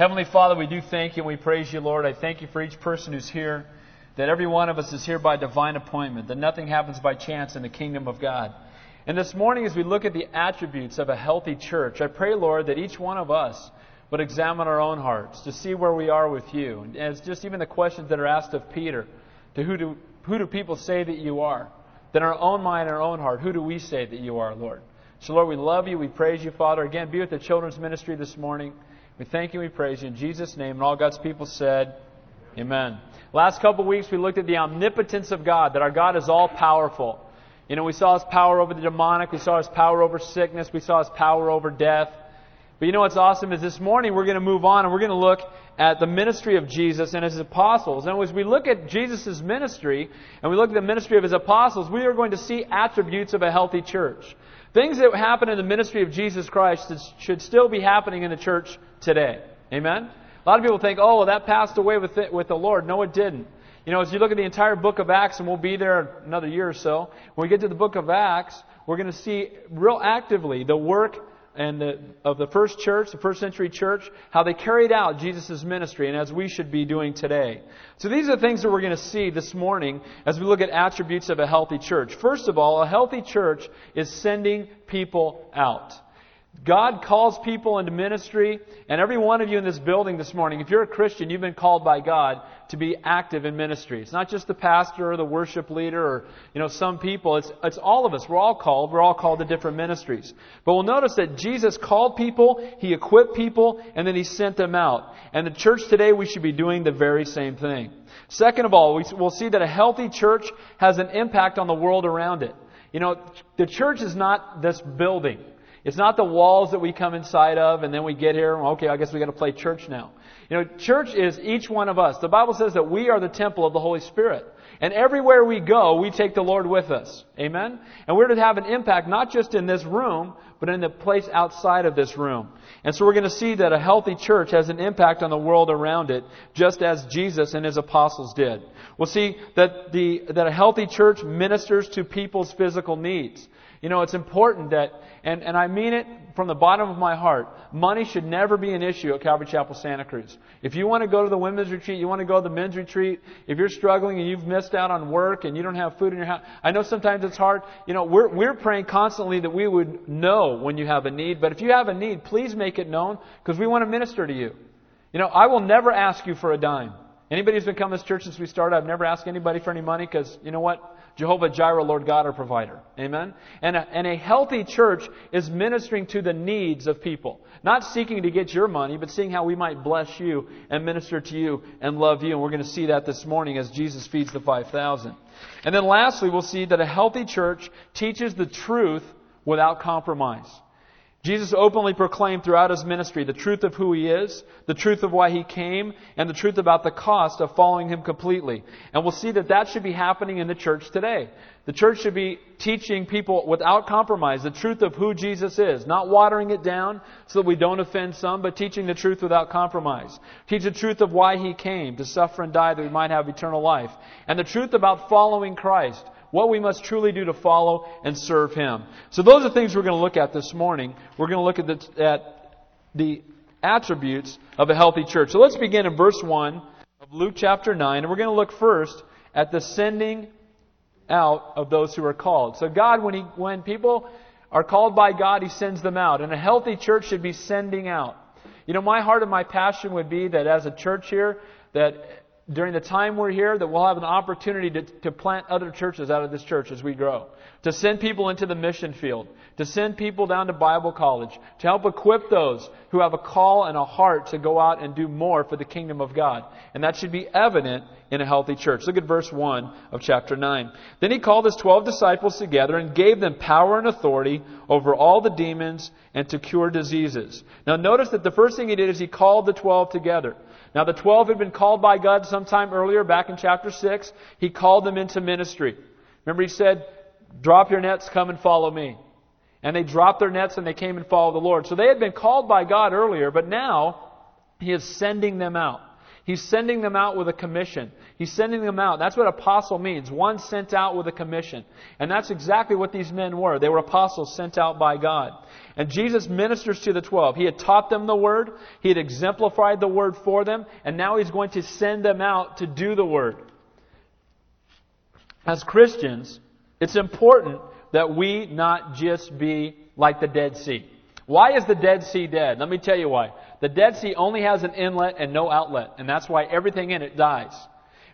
Heavenly Father, we do thank you and we praise you, Lord. I thank you for each person who's here, that every one of us is here by divine appointment, that nothing happens by chance in the kingdom of God. And this morning, as we look at the attributes of a healthy church, I pray, Lord, that each one of us would examine our own hearts to see where we are with you. And it's just even the questions that are asked of Peter to who do, who do people say that you are? Then our own mind, our own heart, who do we say that you are, Lord? So, Lord, we love you. We praise you, Father. Again, be with the children's ministry this morning. We thank you. We praise you in Jesus' name. And all God's people said, Amen. Last couple weeks, we looked at the omnipotence of God, that our God is all powerful. You know, we saw his power over the demonic. We saw his power over sickness. We saw his power over death. But you know what's awesome is this morning we're going to move on and we're going to look at the ministry of Jesus and his apostles. And as we look at Jesus' ministry and we look at the ministry of his apostles, we are going to see attributes of a healthy church. Things that happen in the ministry of Jesus Christ that should still be happening in the church today. Amen? A lot of people think, oh, well, that passed away with, it, with the Lord. No, it didn't. You know, as you look at the entire book of Acts, and we'll be there another year or so, when we get to the book of Acts, we're going to see real actively the work and the, of the first church, the first century church, how they carried out Jesus' ministry, and as we should be doing today. So these are the things that we're going to see this morning as we look at attributes of a healthy church. First of all, a healthy church is sending people out. God calls people into ministry, and every one of you in this building this morning, if you're a Christian, you've been called by God to be active in ministry. It's not just the pastor or the worship leader or, you know, some people. It's, it's all of us. We're all called. We're all called to different ministries. But we'll notice that Jesus called people, He equipped people, and then He sent them out. And the church today, we should be doing the very same thing. Second of all, we'll see that a healthy church has an impact on the world around it. You know, the church is not this building. It's not the walls that we come inside of and then we get here, okay, I guess we got to play church now. You know, church is each one of us. The Bible says that we are the temple of the Holy Spirit. And everywhere we go, we take the Lord with us. Amen? And we're to have an impact not just in this room, but in the place outside of this room. And so we're going to see that a healthy church has an impact on the world around it, just as Jesus and his apostles did. We'll see that the, that a healthy church ministers to people's physical needs. You know, it's important that, and, and I mean it from the bottom of my heart, money should never be an issue at Calvary Chapel Santa Cruz. If you want to go to the women's retreat, you want to go to the men's retreat, if you're struggling and you've missed out on work and you don't have food in your house, I know sometimes it's hard. You know, we're, we're praying constantly that we would know when you have a need, but if you have a need, please make it known because we want to minister to you. You know, I will never ask you for a dime. Anybody who's been coming to this church since we started, I've never asked anybody for any money because, you know what? Jehovah Jireh, Lord God, our provider. Amen? And a, and a healthy church is ministering to the needs of people. Not seeking to get your money, but seeing how we might bless you and minister to you and love you. And we're going to see that this morning as Jesus feeds the 5,000. And then lastly, we'll see that a healthy church teaches the truth without compromise. Jesus openly proclaimed throughout his ministry the truth of who he is, the truth of why he came, and the truth about the cost of following him completely. And we'll see that that should be happening in the church today. The church should be teaching people without compromise the truth of who Jesus is, not watering it down so that we don't offend some, but teaching the truth without compromise. Teach the truth of why he came, to suffer and die that we might have eternal life. And the truth about following Christ what we must truly do to follow and serve Him. So those are things we're going to look at this morning. We're going to look at the, at the attributes of a healthy church. So let's begin in verse 1 of Luke chapter 9, and we're going to look first at the sending out of those who are called. So God, when, he, when people are called by God, He sends them out. And a healthy church should be sending out. You know, my heart and my passion would be that as a church here, that during the time we're here that we'll have an opportunity to, to plant other churches out of this church as we grow. To send people into the mission field. To send people down to Bible college. To help equip those who have a call and a heart to go out and do more for the kingdom of God. And that should be evident in a healthy church. Look at verse 1 of chapter 9. Then he called his twelve disciples together and gave them power and authority over all the demons and to cure diseases. Now notice that the first thing he did is he called the twelve together. Now, the 12 had been called by God sometime earlier, back in chapter 6. He called them into ministry. Remember, he said, Drop your nets, come and follow me. And they dropped their nets and they came and followed the Lord. So they had been called by God earlier, but now he is sending them out. He's sending them out with a commission. He's sending them out. That's what apostle means. One sent out with a commission. And that's exactly what these men were. They were apostles sent out by God. And Jesus ministers to the twelve. He had taught them the word. He had exemplified the word for them. And now he's going to send them out to do the word. As Christians, it's important that we not just be like the Dead Sea. Why is the Dead Sea dead? Let me tell you why. The Dead Sea only has an inlet and no outlet, and that's why everything in it dies.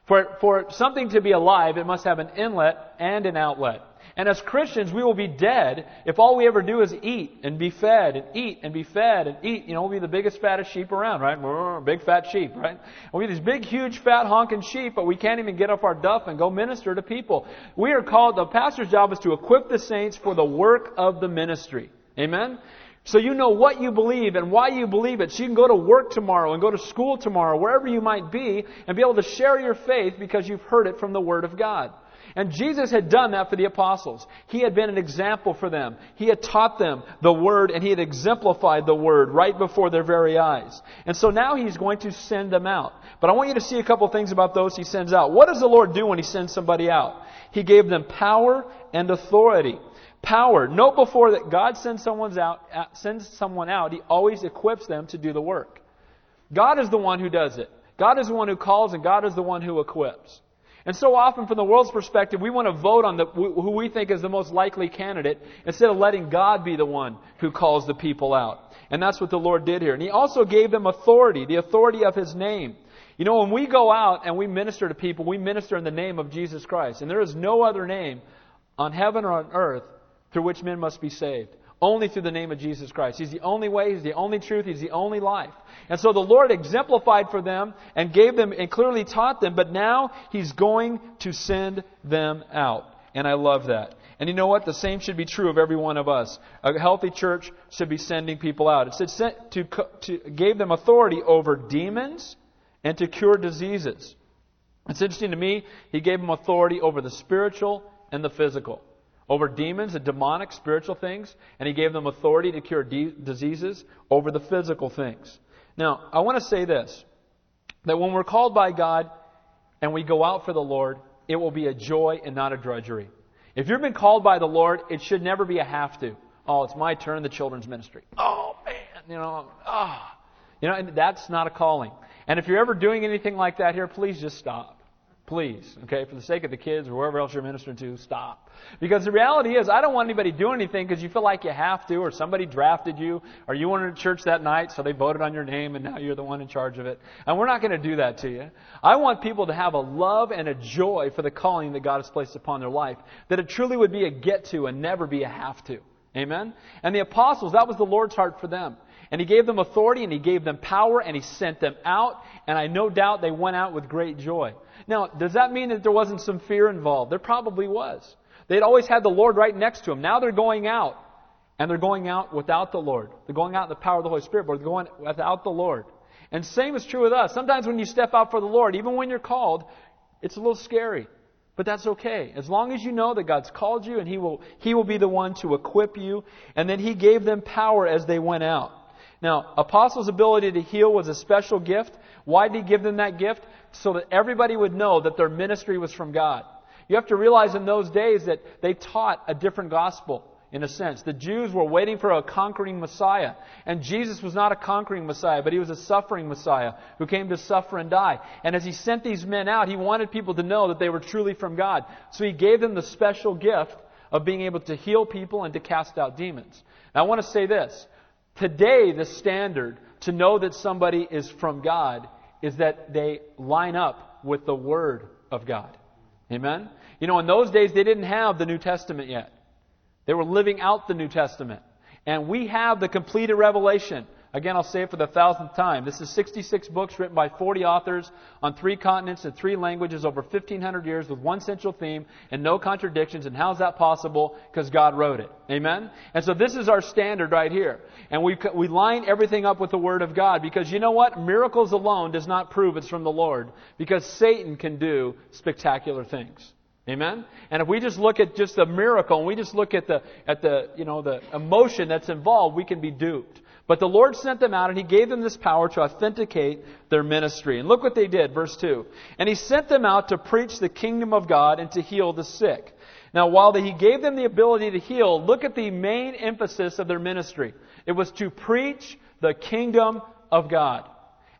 For, for something to be alive, it must have an inlet and an outlet. And as Christians, we will be dead if all we ever do is eat and be fed and eat and be fed and eat. You know, we'll be the biggest, fattest sheep around, right? Big fat sheep, right? We'll be these big, huge, fat, honking sheep, but we can't even get off our duff and go minister to people. We are called, the pastor's job is to equip the saints for the work of the ministry. Amen? So you know what you believe and why you believe it. So you can go to work tomorrow and go to school tomorrow, wherever you might be, and be able to share your faith because you've heard it from the Word of God. And Jesus had done that for the apostles. He had been an example for them. He had taught them the Word and He had exemplified the Word right before their very eyes. And so now He's going to send them out. But I want you to see a couple things about those He sends out. What does the Lord do when He sends somebody out? He gave them power and authority power. Note before that God sends someone out, uh, sends someone out, He always equips them to do the work. God is the one who does it. God is the one who calls, and God is the one who equips. And so often, from the world's perspective, we want to vote on the, who we think is the most likely candidate instead of letting God be the one who calls the people out. And that's what the Lord did here. And He also gave them authority, the authority of His name. You know, when we go out and we minister to people, we minister in the name of Jesus Christ. And there is no other name on heaven or on earth through which men must be saved. Only through the name of Jesus Christ. He's the only way, He's the only truth, He's the only life. And so the Lord exemplified for them and gave them and clearly taught them, but now He's going to send them out. And I love that. And you know what? The same should be true of every one of us. A healthy church should be sending people out. It said to, to gave them authority over demons and to cure diseases. It's interesting to me, he gave them authority over the spiritual and the physical over demons and demonic spiritual things, and he gave them authority to cure de- diseases over the physical things. Now, I want to say this that when we're called by God and we go out for the Lord, it will be a joy and not a drudgery. If you've been called by the Lord, it should never be a have to. Oh, it's my turn, in the children's ministry. Oh, man, you know, ah. Oh. You know, and that's not a calling. And if you're ever doing anything like that here, please just stop. Please, okay, for the sake of the kids or whoever else you're ministering to, stop. Because the reality is, I don't want anybody doing anything because you feel like you have to, or somebody drafted you, or you weren't church that night, so they voted on your name and now you're the one in charge of it. And we're not going to do that to you. I want people to have a love and a joy for the calling that God has placed upon their life, that it truly would be a get to and never be a have to. Amen? And the apostles, that was the Lord's heart for them. And he gave them authority and he gave them power and he sent them out. And I no doubt they went out with great joy. Now, does that mean that there wasn't some fear involved? There probably was. They'd always had the Lord right next to them. Now they're going out. And they're going out without the Lord. They're going out in the power of the Holy Spirit, but they're going without the Lord. And same is true with us. Sometimes when you step out for the Lord, even when you're called, it's a little scary. But that's okay. As long as you know that God's called you and He will, He will be the one to equip you. And then He gave them power as they went out. Now, apostles' ability to heal was a special gift. Why did He give them that gift? So that everybody would know that their ministry was from God. You have to realize in those days that they taught a different gospel in a sense. The Jews were waiting for a conquering Messiah. And Jesus was not a conquering Messiah, but he was a suffering Messiah who came to suffer and die. And as he sent these men out, he wanted people to know that they were truly from God. So he gave them the special gift of being able to heal people and to cast out demons. Now I want to say this. Today, the standard to know that somebody is from God is that they line up with the Word of God. Amen? You know, in those days, they didn't have the New Testament yet. They were living out the New Testament. And we have the completed revelation. Again, I'll say it for the thousandth time. This is 66 books written by 40 authors on three continents and three languages over 1,500 years with one central theme and no contradictions. And how's that possible? Because God wrote it. Amen? And so this is our standard right here. And we, we line everything up with the Word of God because you know what? Miracles alone does not prove it's from the Lord because Satan can do spectacular things. Amen? And if we just look at just the miracle and we just look at the, at the, you know, the emotion that's involved, we can be duped. But the Lord sent them out and he gave them this power to authenticate their ministry. And look what they did, verse 2. And he sent them out to preach the kingdom of God and to heal the sick. Now, while he gave them the ability to heal, look at the main emphasis of their ministry. It was to preach the kingdom of God.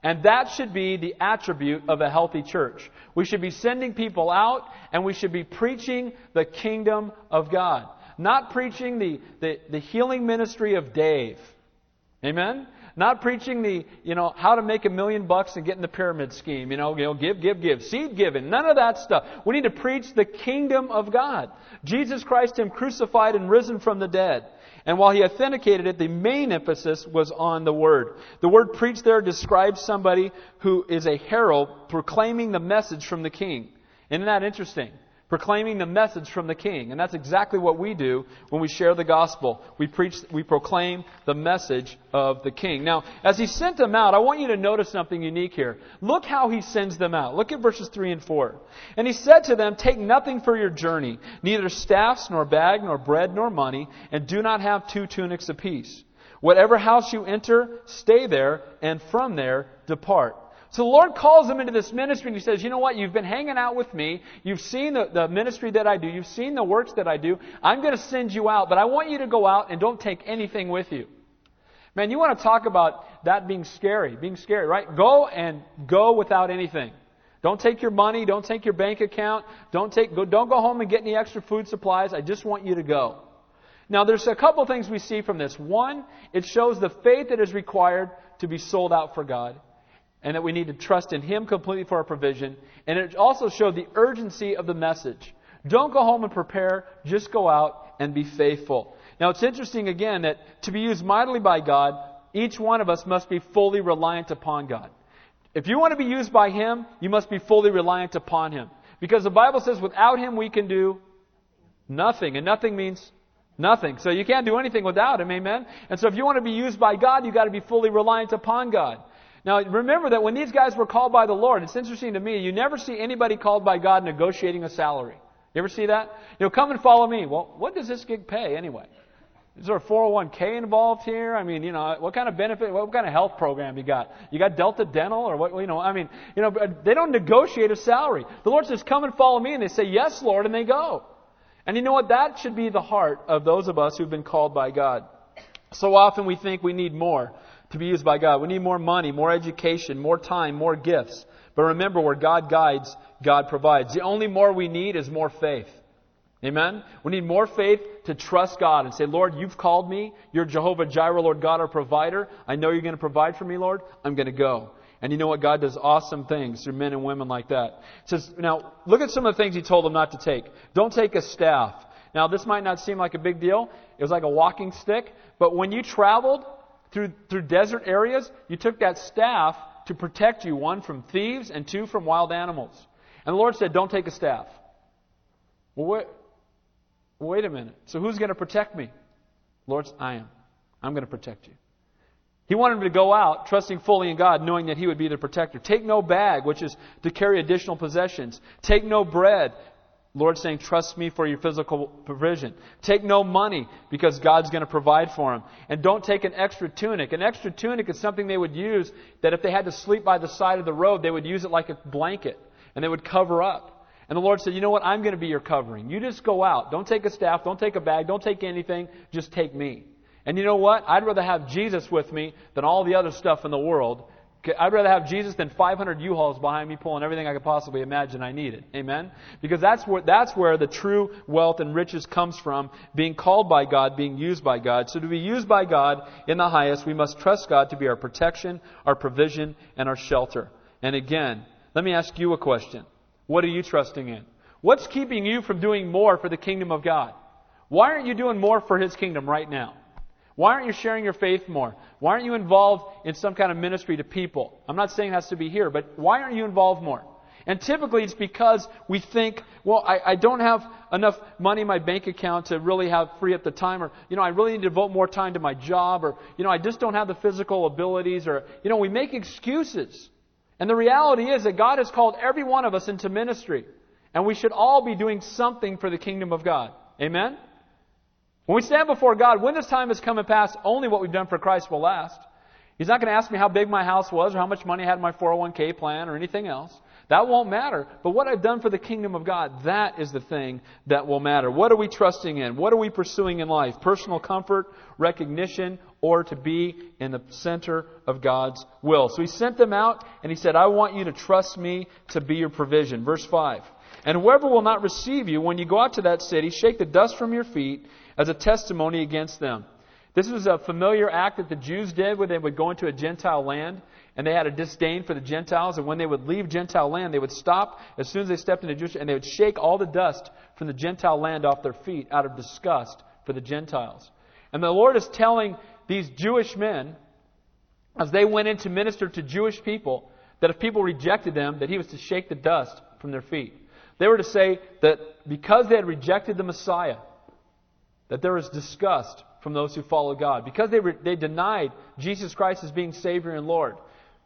And that should be the attribute of a healthy church. We should be sending people out and we should be preaching the kingdom of God. Not preaching the, the, the healing ministry of Dave. Amen? Not preaching the, you know, how to make a million bucks and get in the pyramid scheme. You know, you know, give, give, give. Seed giving. None of that stuff. We need to preach the kingdom of God. Jesus Christ, Him crucified and risen from the dead. And while he authenticated it, the main emphasis was on the word. The word preached there describes somebody who is a herald proclaiming the message from the king. Isn't that interesting? Proclaiming the message from the king. And that's exactly what we do when we share the gospel. We preach, we proclaim the message of the king. Now, as he sent them out, I want you to notice something unique here. Look how he sends them out. Look at verses 3 and 4. And he said to them, Take nothing for your journey, neither staffs, nor bag, nor bread, nor money, and do not have two tunics apiece. Whatever house you enter, stay there, and from there depart. So the Lord calls them into this ministry and He says, You know what? You've been hanging out with me. You've seen the, the ministry that I do. You've seen the works that I do. I'm going to send you out, but I want you to go out and don't take anything with you. Man, you want to talk about that being scary, being scary, right? Go and go without anything. Don't take your money. Don't take your bank account. Don't take, go, don't go home and get any extra food supplies. I just want you to go. Now, there's a couple things we see from this. One, it shows the faith that is required to be sold out for God and that we need to trust in Him completely for our provision. And it also showed the urgency of the message. Don't go home and prepare, just go out and be faithful. Now it's interesting again that to be used mightily by God, each one of us must be fully reliant upon God. If you want to be used by Him, you must be fully reliant upon Him. Because the Bible says without Him we can do nothing. And nothing means nothing. So you can't do anything without Him, amen? And so if you want to be used by God, you've got to be fully reliant upon God. Now, remember that when these guys were called by the Lord, it's interesting to me, you never see anybody called by God negotiating a salary. You ever see that? You know, come and follow me. Well, what does this gig pay anyway? Is there a 401k involved here? I mean, you know, what kind of benefit, what kind of health program you got? You got Delta Dental or what, you know, I mean, you know, they don't negotiate a salary. The Lord says, come and follow me, and they say, yes, Lord, and they go. And you know what? That should be the heart of those of us who've been called by God. So often we think we need more to be used by God. We need more money, more education, more time, more gifts. But remember, where God guides, God provides. The only more we need is more faith. Amen? We need more faith to trust God and say, Lord, you've called me. You're Jehovah Jireh, Lord God, our provider. I know you're going to provide for me, Lord. I'm going to go. And you know what? God does awesome things through men and women like that. Says, now, look at some of the things he told them not to take. Don't take a staff. Now, this might not seem like a big deal. It was like a walking stick. But when you traveled, through, through desert areas, you took that staff to protect you, one, from thieves, and two, from wild animals. And the Lord said, Don't take a staff. Well, wait, wait a minute. So who's going to protect me? Lord, I am. I'm going to protect you. He wanted him to go out, trusting fully in God, knowing that He would be the protector. Take no bag, which is to carry additional possessions. Take no bread, Lord saying, trust me for your physical provision. Take no money because God's going to provide for them. And don't take an extra tunic. An extra tunic is something they would use that if they had to sleep by the side of the road, they would use it like a blanket and they would cover up. And the Lord said, you know what? I'm going to be your covering. You just go out. Don't take a staff. Don't take a bag. Don't take anything. Just take me. And you know what? I'd rather have Jesus with me than all the other stuff in the world I'd rather have Jesus than 500 U-Hauls behind me pulling everything I could possibly imagine I needed. Amen? Because that's where, that's where the true wealth and riches comes from, being called by God, being used by God. So to be used by God in the highest, we must trust God to be our protection, our provision, and our shelter. And again, let me ask you a question. What are you trusting in? What's keeping you from doing more for the kingdom of God? Why aren't you doing more for His kingdom right now? Why aren't you sharing your faith more? Why aren't you involved in some kind of ministry to people? I'm not saying it has to be here, but why aren't you involved more? And typically it's because we think, well, I, I don't have enough money in my bank account to really have free up the time, or, you know, I really need to devote more time to my job, or, you know, I just don't have the physical abilities, or, you know, we make excuses. And the reality is that God has called every one of us into ministry. And we should all be doing something for the kingdom of God. Amen? When we stand before God, when this time has come and passed, only what we've done for Christ will last. He's not going to ask me how big my house was or how much money I had in my 401k plan or anything else. That won't matter. But what I've done for the kingdom of God, that is the thing that will matter. What are we trusting in? What are we pursuing in life? Personal comfort, recognition, or to be in the center of God's will. So he sent them out and he said, I want you to trust me to be your provision. Verse 5. And whoever will not receive you, when you go out to that city, shake the dust from your feet as a testimony against them. This was a familiar act that the Jews did when they would go into a Gentile land and they had a disdain for the Gentiles. And when they would leave Gentile land, they would stop as soon as they stepped into Jewish, and they would shake all the dust from the Gentile land off their feet out of disgust for the Gentiles. And the Lord is telling these Jewish men, as they went in to minister to Jewish people, that if people rejected them, that He was to shake the dust from their feet. They were to say that because they had rejected the Messiah, that there was disgust from those who follow God. Because they, they denied Jesus Christ as being Savior and Lord,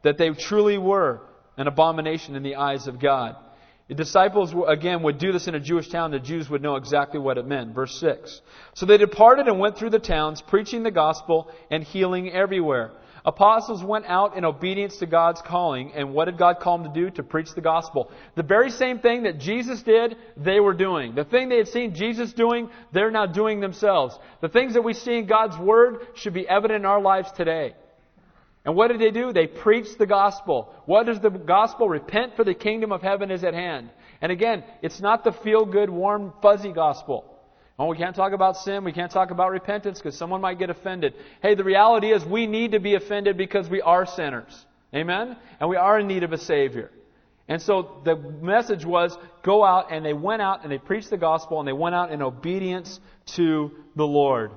that they truly were an abomination in the eyes of God. The disciples, again, would do this in a Jewish town. The Jews would know exactly what it meant. Verse 6. So they departed and went through the towns, preaching the gospel and healing everywhere. Apostles went out in obedience to God's calling, and what did God call them to do? To preach the gospel. The very same thing that Jesus did, they were doing. The thing they had seen Jesus doing, they're now doing themselves. The things that we see in God's Word should be evident in our lives today. And what did they do? They preached the gospel. What is the gospel? Repent for the kingdom of heaven is at hand. And again, it's not the feel good, warm, fuzzy gospel. Oh, we can't talk about sin. We can't talk about repentance because someone might get offended. Hey, the reality is we need to be offended because we are sinners. Amen? And we are in need of a Savior. And so the message was go out, and they went out and they preached the gospel, and they went out in obedience to the Lord.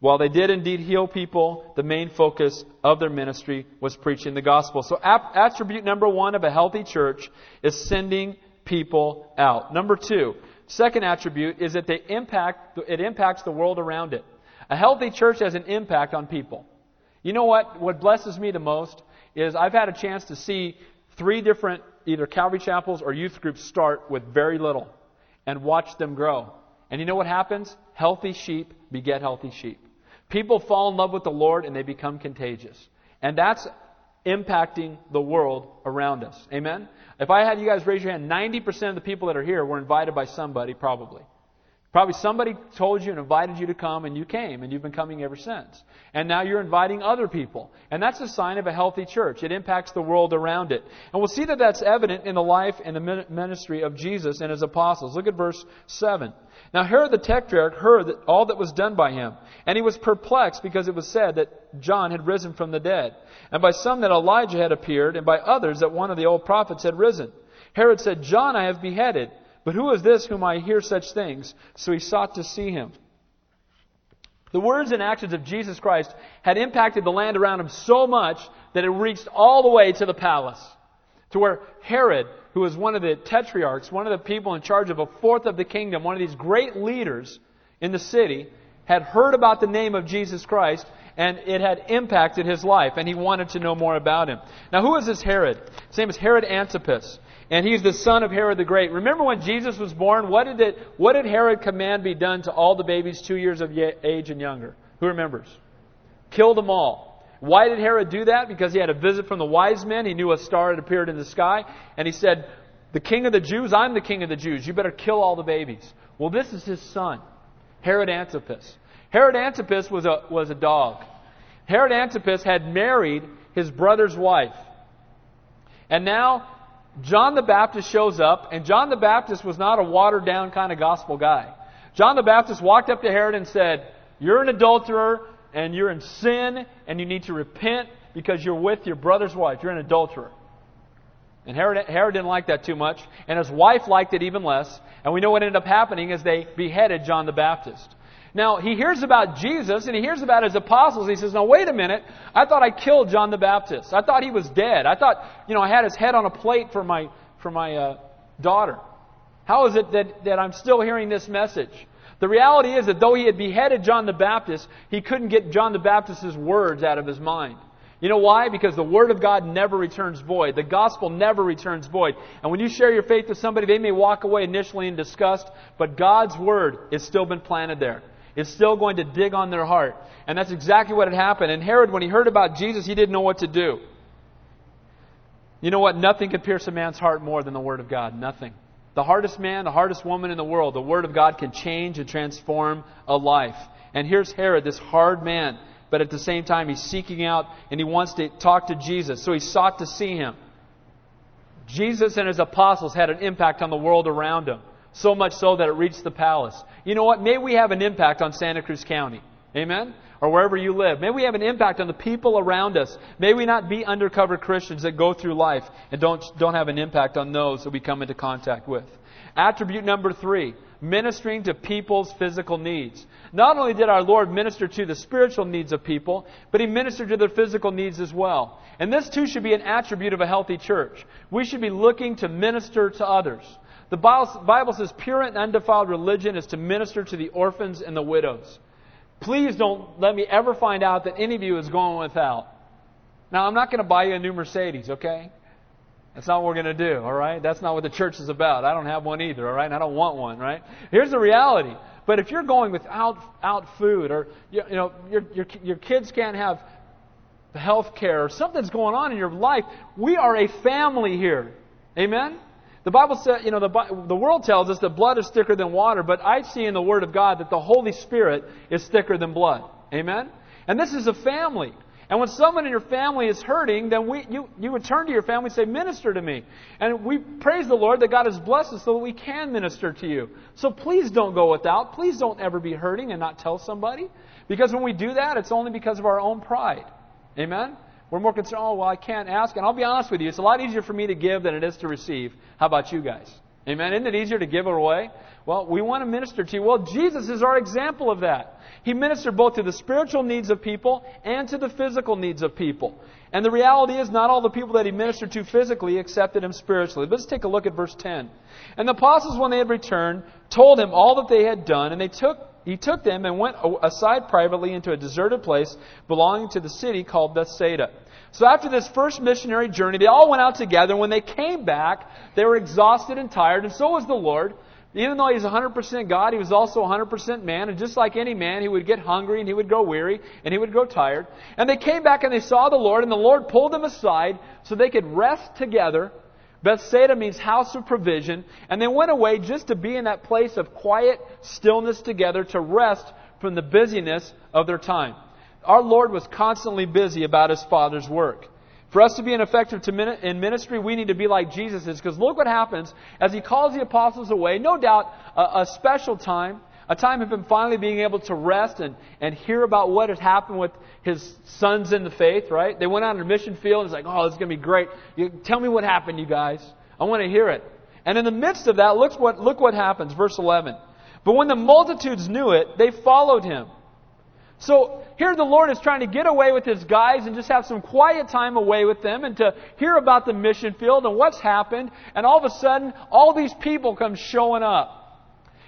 While they did indeed heal people, the main focus of their ministry was preaching the gospel. So, attribute number one of a healthy church is sending people out. Number two, second attribute is that they impact, it impacts the world around it. A healthy church has an impact on people. You know what? What blesses me the most is I've had a chance to see three different either Calvary chapels or youth groups start with very little and watch them grow. And you know what happens? Healthy sheep beget healthy sheep. People fall in love with the Lord and they become contagious. And that's impacting the world around us. Amen? If I had you guys raise your hand, 90% of the people that are here were invited by somebody, probably. Probably somebody told you and invited you to come, and you came, and you've been coming ever since. And now you're inviting other people. And that's a sign of a healthy church. It impacts the world around it. And we'll see that that's evident in the life and the ministry of Jesus and his apostles. Look at verse 7. Now Herod the Tetrarch heard that all that was done by him, and he was perplexed because it was said that John had risen from the dead, and by some that Elijah had appeared, and by others that one of the old prophets had risen. Herod said, John I have beheaded. But who is this whom I hear such things? So he sought to see him. The words and actions of Jesus Christ had impacted the land around him so much that it reached all the way to the palace. To where Herod, who was one of the tetrarchs, one of the people in charge of a fourth of the kingdom, one of these great leaders in the city, had heard about the name of Jesus Christ and it had impacted his life and he wanted to know more about him. Now who is this Herod? His name is Herod Antipas and he's the son of Herod the Great. Remember when Jesus was born? What did it? What did Herod command be done to all the babies two years of age and younger? Who remembers? Kill them all. Why did Herod do that? Because he had a visit from the wise men. He knew a star had appeared in the sky, and he said, "The king of the Jews, I'm the king of the Jews. You better kill all the babies." Well, this is his son, Herod Antipas. Herod Antipas was a was a dog. Herod Antipas had married his brother's wife. And now John the Baptist shows up, and John the Baptist was not a watered down kind of gospel guy. John the Baptist walked up to Herod and said, You're an adulterer, and you're in sin, and you need to repent because you're with your brother's wife. You're an adulterer. And Herod, Herod didn't like that too much, and his wife liked it even less. And we know what ended up happening is they beheaded John the Baptist. Now, he hears about Jesus and he hears about his apostles. He says, Now, wait a minute. I thought I killed John the Baptist. I thought he was dead. I thought, you know, I had his head on a plate for my, for my uh, daughter. How is it that, that I'm still hearing this message? The reality is that though he had beheaded John the Baptist, he couldn't get John the Baptist's words out of his mind. You know why? Because the Word of God never returns void. The gospel never returns void. And when you share your faith with somebody, they may walk away initially in disgust, but God's Word has still been planted there. Is still going to dig on their heart. And that's exactly what had happened. And Herod, when he heard about Jesus, he didn't know what to do. You know what? Nothing can pierce a man's heart more than the Word of God. Nothing. The hardest man, the hardest woman in the world, the Word of God can change and transform a life. And here's Herod, this hard man, but at the same time he's seeking out and he wants to talk to Jesus. So he sought to see him. Jesus and his apostles had an impact on the world around him. So much so that it reached the palace. You know what? May we have an impact on Santa Cruz County. Amen? Or wherever you live. May we have an impact on the people around us. May we not be undercover Christians that go through life and don't, don't have an impact on those that we come into contact with. Attribute number three, ministering to people's physical needs. Not only did our Lord minister to the spiritual needs of people, but He ministered to their physical needs as well. And this too should be an attribute of a healthy church. We should be looking to minister to others. The Bible says pure and undefiled religion is to minister to the orphans and the widows. Please don't let me ever find out that any of you is going without. Now, I'm not going to buy you a new Mercedes, okay? That's not what we're going to do, all right? That's not what the church is about. I don't have one either, all right? And I don't want one, right? Here's the reality. But if you're going without out food, or you, you know your, your your kids can't have health care, or something's going on in your life, we are a family here. Amen. The Bible says, you know, the, the world tells us that blood is thicker than water, but I see in the Word of God that the Holy Spirit is thicker than blood. Amen? And this is a family. And when someone in your family is hurting, then we, you, you would turn to your family and say, Minister to me. And we praise the Lord that God has blessed us so that we can minister to you. So please don't go without. Please don't ever be hurting and not tell somebody. Because when we do that, it's only because of our own pride. Amen? We're more concerned, oh, well, I can't ask. And I'll be honest with you, it's a lot easier for me to give than it is to receive. How about you guys? Amen. Isn't it easier to give it away? Well, we want to minister to you. Well, Jesus is our example of that. He ministered both to the spiritual needs of people and to the physical needs of people. And the reality is, not all the people that he ministered to physically accepted him spiritually. Let's take a look at verse 10. And the apostles, when they had returned, told him all that they had done, and they took he took them and went aside privately into a deserted place belonging to the city called Bethsaida. So after this first missionary journey, they all went out together. And when they came back, they were exhausted and tired, and so was the Lord. Even though he's 100% God, he was also 100% man. And just like any man, he would get hungry and he would grow weary and he would grow tired. And they came back and they saw the Lord, and the Lord pulled them aside so they could rest together. Bethsaida means house of provision. And they went away just to be in that place of quiet stillness together to rest from the busyness of their time. Our Lord was constantly busy about His Father's work. For us to be effective in ministry, we need to be like Jesus is. Because look what happens as He calls the apostles away. No doubt a, a special time a time of him finally being able to rest and, and hear about what had happened with his sons in the faith, right? They went out on a mission field and it's like, oh, this is going to be great. You, tell me what happened, you guys. I want to hear it. And in the midst of that, look what, look what happens. Verse 11. But when the multitudes knew it, they followed him. So here the Lord is trying to get away with his guys and just have some quiet time away with them and to hear about the mission field and what's happened. And all of a sudden, all these people come showing up.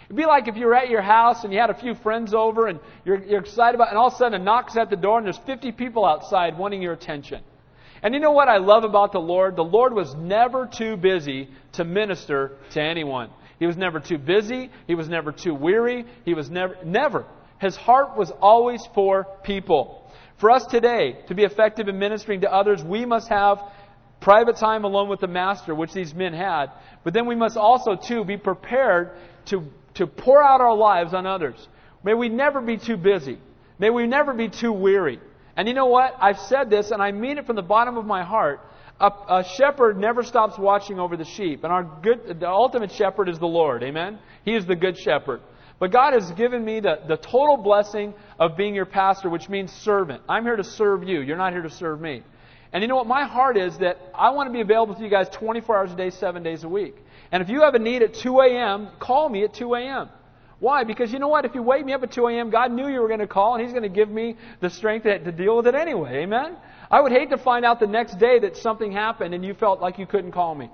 It'd be like if you were at your house and you had a few friends over and you're, you're excited about, and all of a sudden a knock's at the door and there's 50 people outside wanting your attention. And you know what I love about the Lord? The Lord was never too busy to minister to anyone. He was never too busy. He was never too weary. He was never, never. His heart was always for people. For us today, to be effective in ministering to others, we must have private time alone with the Master, which these men had. But then we must also, too, be prepared to to pour out our lives on others. May we never be too busy. May we never be too weary. And you know what? I've said this, and I mean it from the bottom of my heart. A, a, shepherd never stops watching over the sheep, and our good, the ultimate shepherd is the Lord. Amen. He is the good shepherd. But God has given me the, the total blessing of being your pastor, which means servant. I'm here to serve you. You're not here to serve me. And you know what? My heart is that I want to be available to you guys 24 hours a day, seven days a week. And if you have a need at 2 a.m., call me at 2 a.m. Why? Because you know what? If you wake me up at 2 a.m., God knew you were going to call, and He's going to give me the strength to, deal with it anyway. Amen? I would hate to find out the next day that something happened and you felt like you couldn't call me.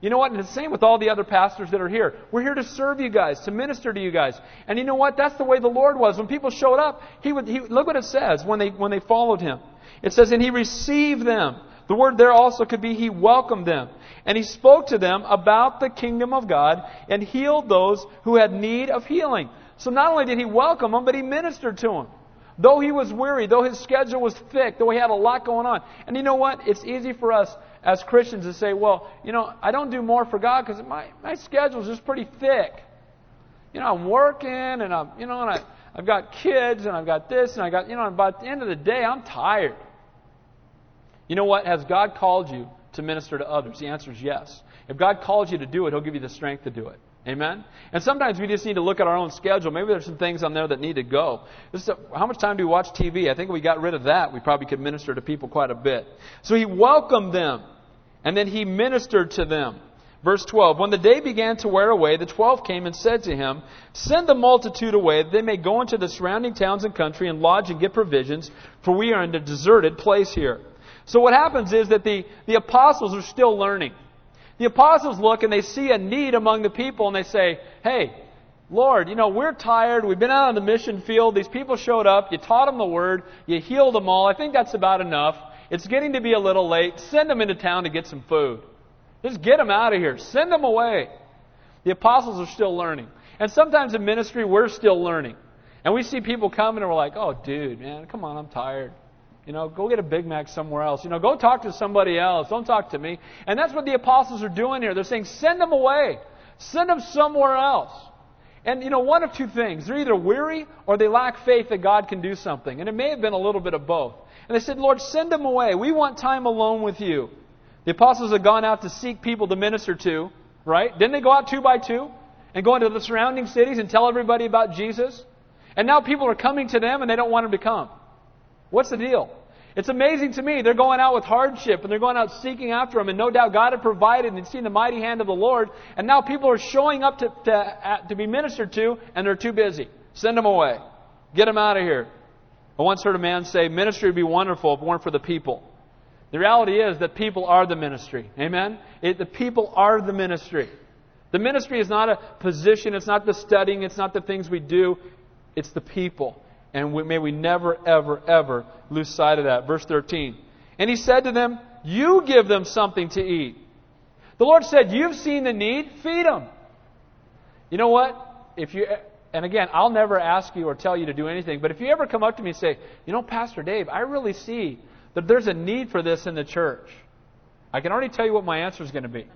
You know what? And the same with all the other pastors that are here. We're here to serve you guys, to minister to you guys. And you know what? That's the way the Lord was. When people showed up, He would, he, look what it says when they, when they followed Him. It says, and He received them. The word there also could be He welcomed them. And he spoke to them about the kingdom of God and healed those who had need of healing. So not only did he welcome them, but he ministered to them. Though he was weary, though his schedule was thick, though he had a lot going on. And you know what? It's easy for us as Christians to say, well, you know, I don't do more for God because my, my schedule is just pretty thick. You know, I'm working and I'm, you know, and I, I've got kids and I've got this and I got, you know, and by the end of the day, I'm tired. You know what? Has God called you to minister to others? The answer is yes. If God calls you to do it, He'll give you the strength to do it. Amen? And sometimes we just need to look at our own schedule. Maybe there's some things on there that need to go. A, how much time do we watch TV? I think if we got rid of that, we probably could minister to people quite a bit. So he welcomed them, and then he ministered to them. Verse 12 When the day began to wear away, the twelve came and said to him, Send the multitude away, that they may go into the surrounding towns and country and lodge and get provisions, for we are in a deserted place here. So what happens is that the, the apostles are still learning. The apostles look and they see a need among the people and they say, Hey, Lord, you know, we're tired. We've been out on the mission field. These people showed up. You taught them the word. You healed them all. I think that's about enough. It's getting to be a little late. Send them into town to get some food. Just get them out of here. Send them away. The apostles are still learning. And sometimes in ministry, we're still learning. And we see people coming and we're like, oh, dude, man, come on, I'm tired. You know, go get a Big Mac somewhere else. You know, go talk to somebody else. Don't talk to me. And that's what the apostles are doing here. They're saying, send them away. Send them somewhere else. And, you know, one of two things. They're either weary or they lack faith that God can do something. And it may have been a little bit of both. And they said, Lord, send them away. We want time alone with you. The apostles had gone out to seek people to minister to, right? Didn't they go out two by two and go into the surrounding cities and tell everybody about Jesus? And now people are coming to them and they don't want them to come. What's the deal? It's amazing to me. They're going out with hardship and they're going out seeking after Him. And no doubt God had provided and seen the mighty hand of the Lord. And now people are showing up to, to, to be ministered to and they're too busy. Send them away. Get them out of here. I once heard a man say, ministry would be wonderful if it weren't for the people. The reality is that people are the ministry. Amen? It, the people are the ministry. The ministry is not a position, it's not the studying, it's not the things we do, it's the people. And we, may we never, ever, ever lose sight of that. Verse 13. And he said to them, You give them something to eat. The Lord said, You've seen the need, feed them. You know what? If you, and again, I'll never ask you or tell you to do anything, but if you ever come up to me and say, You know, Pastor Dave, I really see that there's a need for this in the church, I can already tell you what my answer is going to be.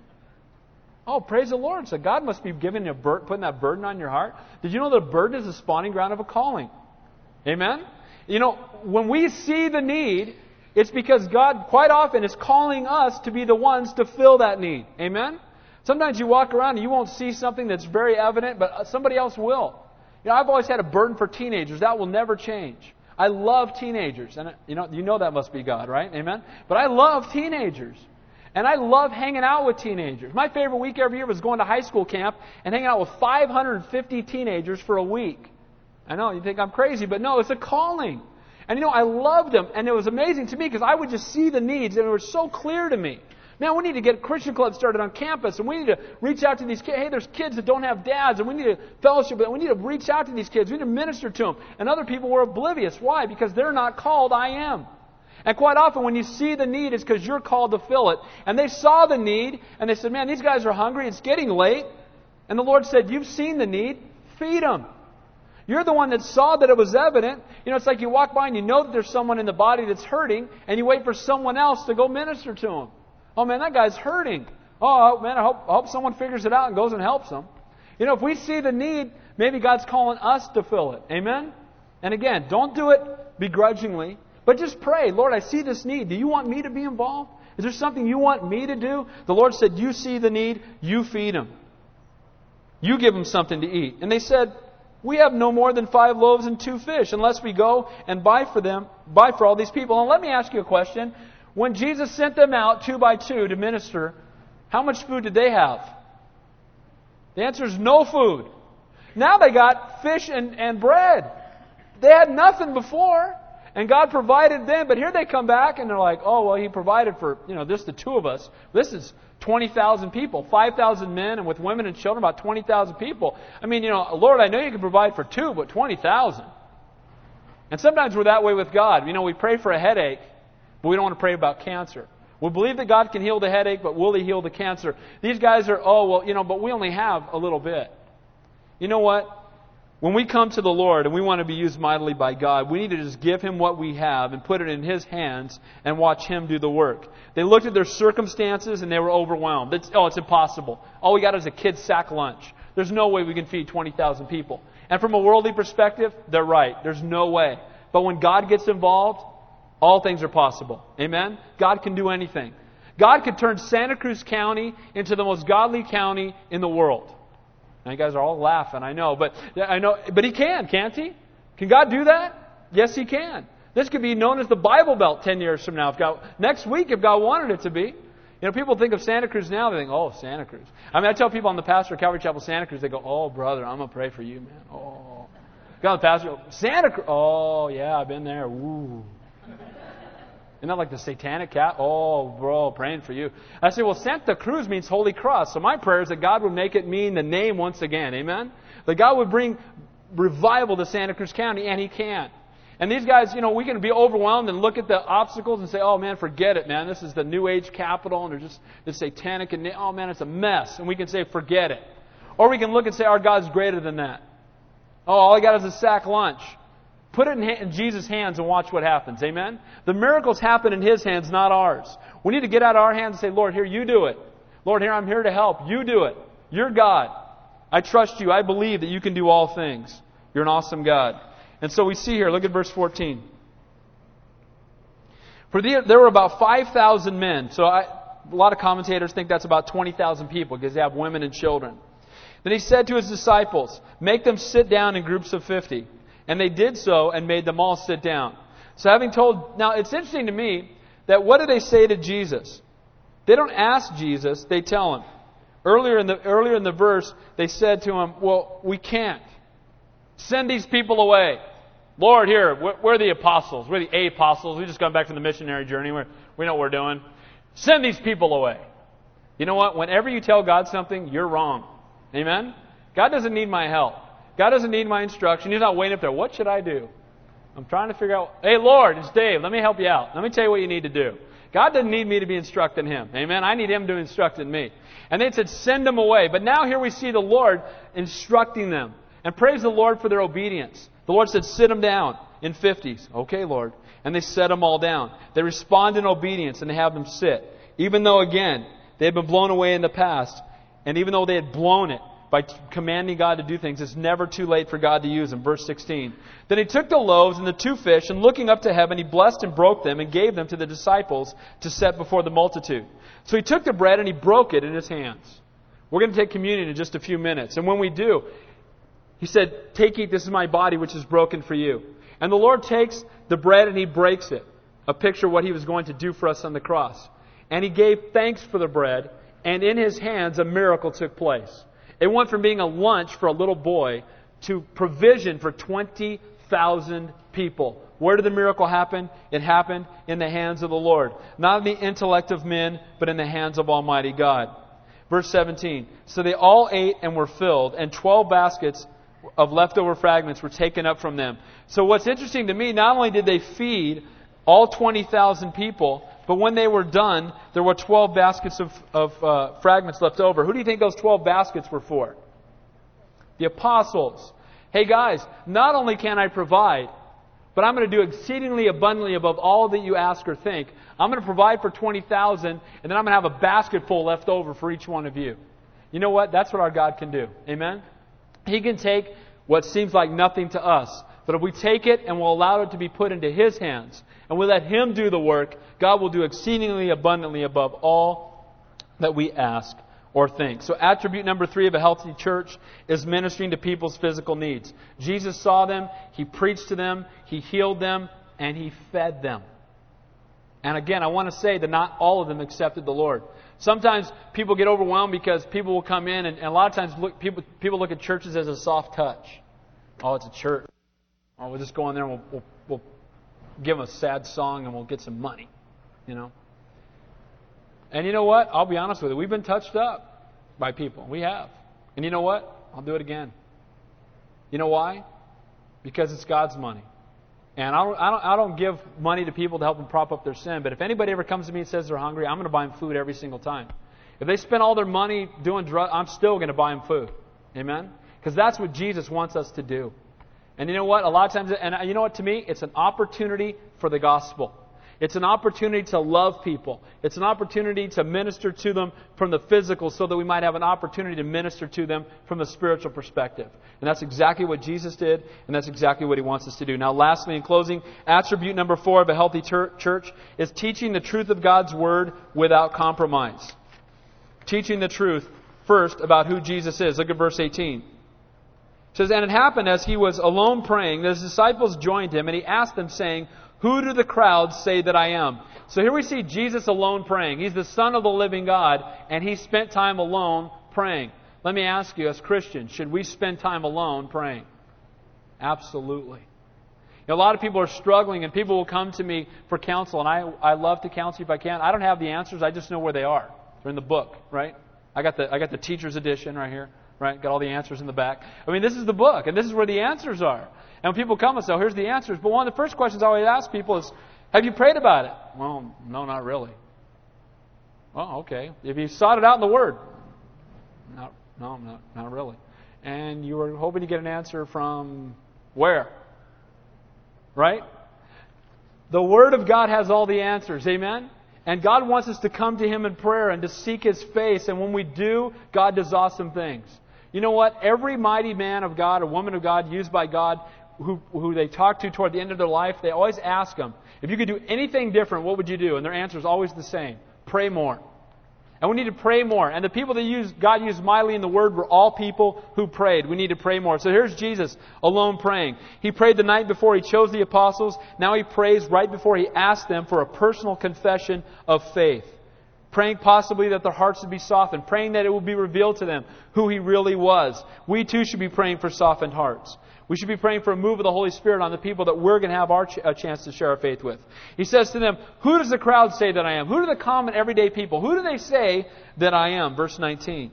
Oh, praise the Lord. So God must be giving you a bur- putting that burden on your heart. Did you know that a burden is the spawning ground of a calling? Amen? You know, when we see the need, it's because God quite often is calling us to be the ones to fill that need. Amen? Sometimes you walk around and you won't see something that's very evident, but uh, somebody else will. You know, I've always had a burden for teenagers. That will never change. I love teenagers. And uh, you know, you know that must be God, right? Amen? But I love teenagers. And I love hanging out with teenagers. My favorite week every year was going to high school camp and hanging out with 550 teenagers for a week. I know, you think I'm crazy, but no, it's a calling. And you know, I loved them, and it was amazing to me because I would just see the needs, and it was so clear to me. Man, we need to get Christian club started on campus, and we need to reach out to these kids. Hey, there's kids that don't have dads, and we need to fellowship, but we need to reach out to these kids. We need to minister to them. And other people were oblivious. Why? Because they're not called. I am. And quite often, when you see the need, it's because you're called to fill it. And they saw the need, and they said, Man, these guys are hungry. It's getting late. And the Lord said, You've seen the need. Feed them. You're the one that saw that it was evident. You know, it's like you walk by and you know that there's someone in the body that's hurting, and you wait for someone else to go minister to him. Oh man, that guy's hurting. Oh man, I hope, I hope someone figures it out and goes and helps him. You know, if we see the need, maybe God's calling us to fill it. Amen? And again, don't do it begrudgingly, but just pray, Lord, I see this need. Do you want me to be involved? Is there something you want me to do? The Lord said, You see the need, you feed him. You give him something to eat. And they said, we have no more than five loaves and two fish unless we go and buy for them, buy for all these people. And let me ask you a question. When Jesus sent them out two by two to minister, how much food did they have? The answer is no food. Now they got fish and, and bread. They had nothing before. And God provided them, but here they come back and they're like, oh, well, He provided for, you know, just the two of us. This is 20,000 people, 5,000 men, and with women and children, about 20,000 people. I mean, you know, Lord, I know you can provide for two, but 20,000. And sometimes we're that way with God. You know, we pray for a headache, but we don't want to pray about cancer. We believe that God can heal the headache, but will He heal the cancer? These guys are, oh, well, you know, but we only have a little bit. You know what? When we come to the Lord and we want to be used mightily by God, we need to just give Him what we have and put it in His hands and watch Him do the work. They looked at their circumstances and they were overwhelmed. It's, oh, it's impossible. All we got is a kid's sack lunch. There's no way we can feed 20,000 people. And from a worldly perspective, they're right. There's no way. But when God gets involved, all things are possible. Amen? God can do anything. God could turn Santa Cruz County into the most godly county in the world. You guys are all laughing, I know, but I know, but He can, can't He? Can God do that? Yes, He can. This could be known as the Bible Belt ten years from now. If God, next week, if God wanted it to be. You know, people think of Santa Cruz now, they think, oh, Santa Cruz. I mean, I tell people I'm the pastor of Calvary Chapel Santa Cruz, they go, oh, brother, I'm going to pray for you, man. Oh. Got the pastor, Santa Cruz. Oh, yeah, I've been there. Ooh. Isn't that like the satanic cat? Oh, bro, praying for you. I say, well, Santa Cruz means Holy Cross. So my prayer is that God would make it mean the name once again. Amen? That God would bring revival to Santa Cruz County, and He can. And these guys, you know, we can be overwhelmed and look at the obstacles and say, oh man, forget it, man. This is the New Age capital and they're just this satanic and oh man, it's a mess. And we can say, forget it. Or we can look and say, our God's greater than that. Oh, all I got is a sack lunch. Put it in, Jesus' hands and watch what happens. Amen? The miracles happen in His hands, not ours. We need to get out of our hands and say, Lord, here, you do it. Lord, here, I'm here to help. You do it. You're God. I trust you. I believe that you can do all things. You're an awesome God. And so we see here, look at verse 14. For the, there were about 5,000 men. So I, a lot of commentators think that's about 20,000 people because they have women and children. Then he said to his disciples, Make them sit down in groups of 50. And they did so and made them all sit down. So having told, now it's interesting to me that what do they say to Jesus? They don't ask Jesus, they tell him. Earlier in the, earlier in the verse, they said to him, Well, we can't. Send these people away. Lord, here, we're the apostles. We're the apostles. We just got back from the missionary journey. We're, we know what we're doing. Send these people away. You know what? Whenever you tell God something, you're wrong. Amen? God doesn't need my help. God doesn't need my instruction. He's not waiting up there. What should I do? I'm trying to figure out. Hey, Lord, it's Dave. Let me help you out. Let me tell you what you need to do. God doesn't need me to be instructing him. Amen. I need him to instruct in me. And they said, send them away. But now here we see the Lord instructing them. And praise the Lord for their obedience. The Lord said, sit them down in 50s. Okay, Lord. And they set them all down. They respond in obedience and they have them sit. Even though, again, they had been blown away in the past. And even though they had blown it, by commanding God to do things. It's never too late for God to use them. Verse 16. Then he took the loaves and the two fish, and looking up to heaven, he blessed and broke them and gave them to the disciples to set before the multitude. So he took the bread and he broke it in his hands. We're going to take communion in just a few minutes. And when we do, he said, Take, eat, this is my body which is broken for you. And the Lord takes the bread and he breaks it. A picture of what he was going to do for us on the cross. And he gave thanks for the bread, and in his hands a miracle took place. It went from being a lunch for a little boy to provision for 20,000 people. Where did the miracle happen? It happened in the hands of the Lord. Not in the intellect of men, but in the hands of Almighty God. Verse 17. So they all ate and were filled, and 12 baskets of leftover fragments were taken up from them. So what's interesting to me, not only did they feed all 20,000 people, but when they were done, there were 12 baskets of, of uh, fragments left over. Who do you think those 12 baskets were for? The apostles. Hey guys, not only can I provide, but I'm going to do exceedingly abundantly above all that you ask or think. I'm going to provide for 20,000, and then I'm going to have a basket full left over for each one of you. You know what? That's what our God can do. Amen? He can take what seems like nothing to us, but if we take it and we'll allow it to be put into His hands, and we let Him do the work, God will do exceedingly abundantly above all that we ask or think. So, attribute number three of a healthy church is ministering to people's physical needs. Jesus saw them, He preached to them, He healed them, and He fed them. And again, I want to say that not all of them accepted the Lord. Sometimes people get overwhelmed because people will come in, and, and a lot of times look, people, people look at churches as a soft touch. Oh, it's a church. Oh, we'll just go in there and we'll, we'll, give a sad song and we'll get some money. You know? And you know what? I'll be honest with you. We've been touched up by people. We have. And you know what? I'll do it again. You know why? Because it's God's money. And I don't, I, don't, I don't give money to people to help them prop up their sin. But if anybody ever comes to me and says they're hungry, I'm going to buy them food every single time. If they spend all their money doing drugs, I'm still going to buy them food. Amen? Because that's what Jesus wants us to do. And you know what? A lot of times, and you know what? To me, it's an opportunity for the gospel. It's an opportunity to love people. It's an opportunity to minister to them from the physical so that we might have an opportunity to minister to them from the spiritual perspective. And that's exactly what Jesus did, and that's exactly what he wants us to do. Now, lastly, in closing, attribute number four of a healthy church is teaching the truth of God's word without compromise. Teaching the truth first about who Jesus is. Look at verse 18. It says, And it happened as he was alone praying, that his disciples joined him, and he asked them, saying, Who do the crowds say that I am? So here we see Jesus alone praying. He's the Son of the living God, and he spent time alone praying. Let me ask you, as Christians, should we spend time alone praying? Absolutely. A lot of people are struggling, and people will come to me for counsel, and I, I love to counsel if I can. I don't have the answers, I just know where they are. They're in the book, right? I got the I got the teacher's edition right here, right? Got all the answers in the back. I mean, this is the book, and this is where the answers are. And when people come and say, oh, "Here's the answers," but one of the first questions I always ask people is, "Have you prayed about it?" Well, no, not really. Well, okay. If you sought it out in the Word, not, no, not, not really. And you were hoping to get an answer from where? Right? The Word of God has all the answers. Amen? And God wants us to come to Him in prayer and to seek His face. And when we do, God does awesome things. You know what? Every mighty man of God or woman of God used by God who, who they talk to toward the end of their life, they always ask them, if you could do anything different, what would you do? And their answer is always the same pray more. And we need to pray more. And the people that used, God used mightily in the Word were all people who prayed. We need to pray more. So here's Jesus alone praying. He prayed the night before he chose the apostles. Now he prays right before he asked them for a personal confession of faith. Praying possibly that their hearts would be softened. Praying that it would be revealed to them who he really was. We too should be praying for softened hearts. We should be praying for a move of the Holy Spirit on the people that we're going to have our ch- a chance to share our faith with. He says to them, Who does the crowd say that I am? Who do the common everyday people? Who do they say that I am? Verse 19.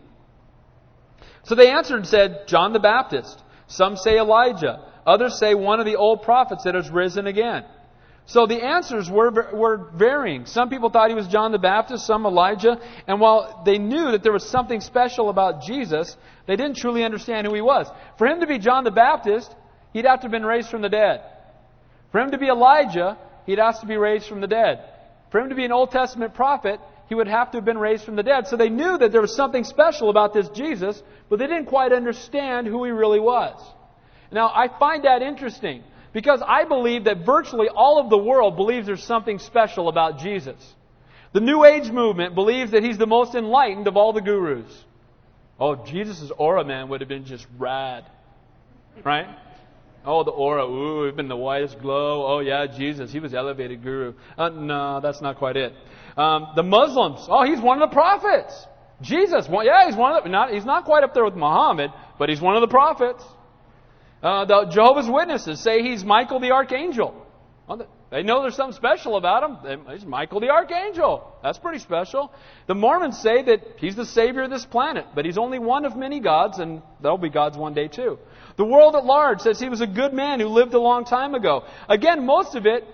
So they answered and said, John the Baptist. Some say Elijah. Others say one of the old prophets that has risen again. So the answers were, were varying. Some people thought he was John the Baptist, some Elijah. And while they knew that there was something special about Jesus, they didn't truly understand who he was. For him to be John the Baptist, he'd have to have been raised from the dead. For him to be Elijah, he'd have to be raised from the dead. For him to be an Old Testament prophet, he would have to have been raised from the dead. So they knew that there was something special about this Jesus, but they didn't quite understand who he really was. Now, I find that interesting because I believe that virtually all of the world believes there's something special about Jesus. The New Age movement believes that he's the most enlightened of all the gurus. Oh, Jesus' aura, man, would have been just rad. Right? Oh, the aura, ooh, it been the whitest glow. Oh, yeah, Jesus, he was elevated guru. Uh, no, that's not quite it. Um, the Muslims, oh, he's one of the prophets. Jesus, well, yeah, he's one of the, not, he's not quite up there with Muhammad, but he's one of the prophets. Uh, the Jehovah's Witnesses say he's Michael the Archangel. Well, they know there's something special about him. He's Michael the Archangel. That's pretty special. The Mormons say that he's the savior of this planet, but he's only one of many gods, and there'll be gods one day too. The world at large says he was a good man who lived a long time ago. Again, most of it,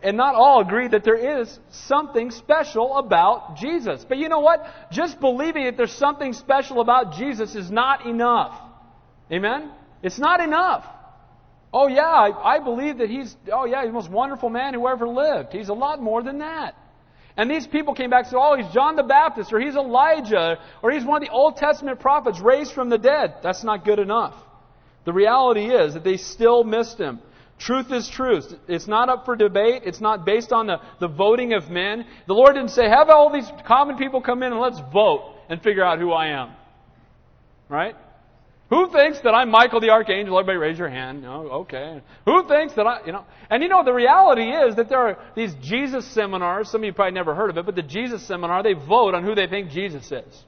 and not all, agree that there is something special about Jesus. But you know what? Just believing that there's something special about Jesus is not enough. Amen? It's not enough. Oh, yeah, I, I believe that he's, oh, yeah, he's the most wonderful man who ever lived. He's a lot more than that. And these people came back and said, oh, he's John the Baptist, or he's Elijah, or he's one of the Old Testament prophets raised from the dead. That's not good enough. The reality is that they still missed him. Truth is truth. It's not up for debate. It's not based on the, the voting of men. The Lord didn't say, have all these common people come in and let's vote and figure out who I am. Right? Who thinks that I'm Michael the Archangel? Everybody raise your hand. Oh, okay. Who thinks that I, you know? And you know, the reality is that there are these Jesus seminars. Some of you probably never heard of it, but the Jesus seminar, they vote on who they think Jesus is.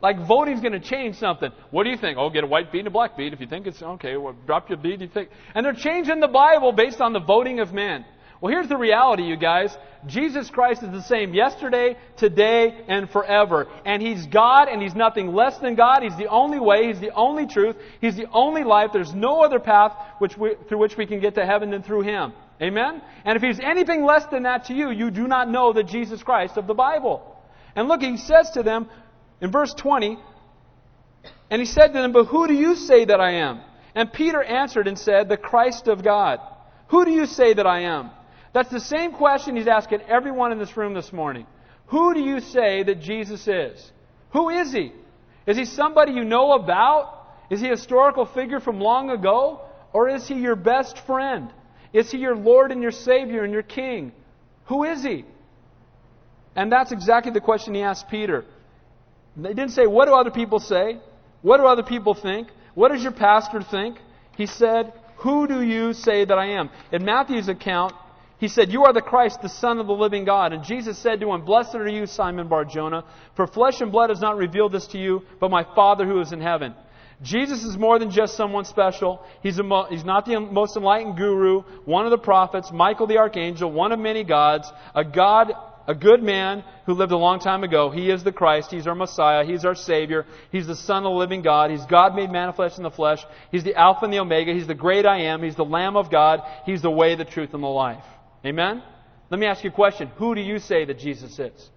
Like voting's going to change something. What do you think? Oh, get a white bead and a black bead. If you think it's okay, well, drop your bead. You think, and they're changing the Bible based on the voting of men. Well, here's the reality, you guys. Jesus Christ is the same yesterday, today, and forever. And He's God, and He's nothing less than God. He's the only way. He's the only truth. He's the only life. There's no other path which we, through which we can get to heaven than through Him. Amen? And if He's anything less than that to you, you do not know the Jesus Christ of the Bible. And look, He says to them in verse 20, And he said to them, But who do you say that I am? And Peter answered and said, The Christ of God. Who do you say that I am? That's the same question he's asking everyone in this room this morning. Who do you say that Jesus is? Who is he? Is he somebody you know about? Is he a historical figure from long ago? Or is he your best friend? Is he your Lord and your Savior and your King? Who is he? And that's exactly the question he asked Peter. They didn't say, What do other people say? What do other people think? What does your pastor think? He said, Who do you say that I am? In Matthew's account, he said, You are the Christ, the Son of the living God. And Jesus said to him, Blessed are you, Simon Barjona, for flesh and blood has not revealed this to you, but my Father who is in heaven. Jesus is more than just someone special. He's, mo- he's not the most enlightened guru, one of the prophets, Michael the archangel, one of many gods, a God a good man who lived a long time ago. He is the Christ. He's our Messiah. He's our Savior. He's the Son of the living God. He's God made manifest in the flesh. He's the Alpha and the Omega. He's the great I am. He's the Lamb of God. He's the way, the truth, and the life. Amen? Let me ask you a question. Who do you say that Jesus is?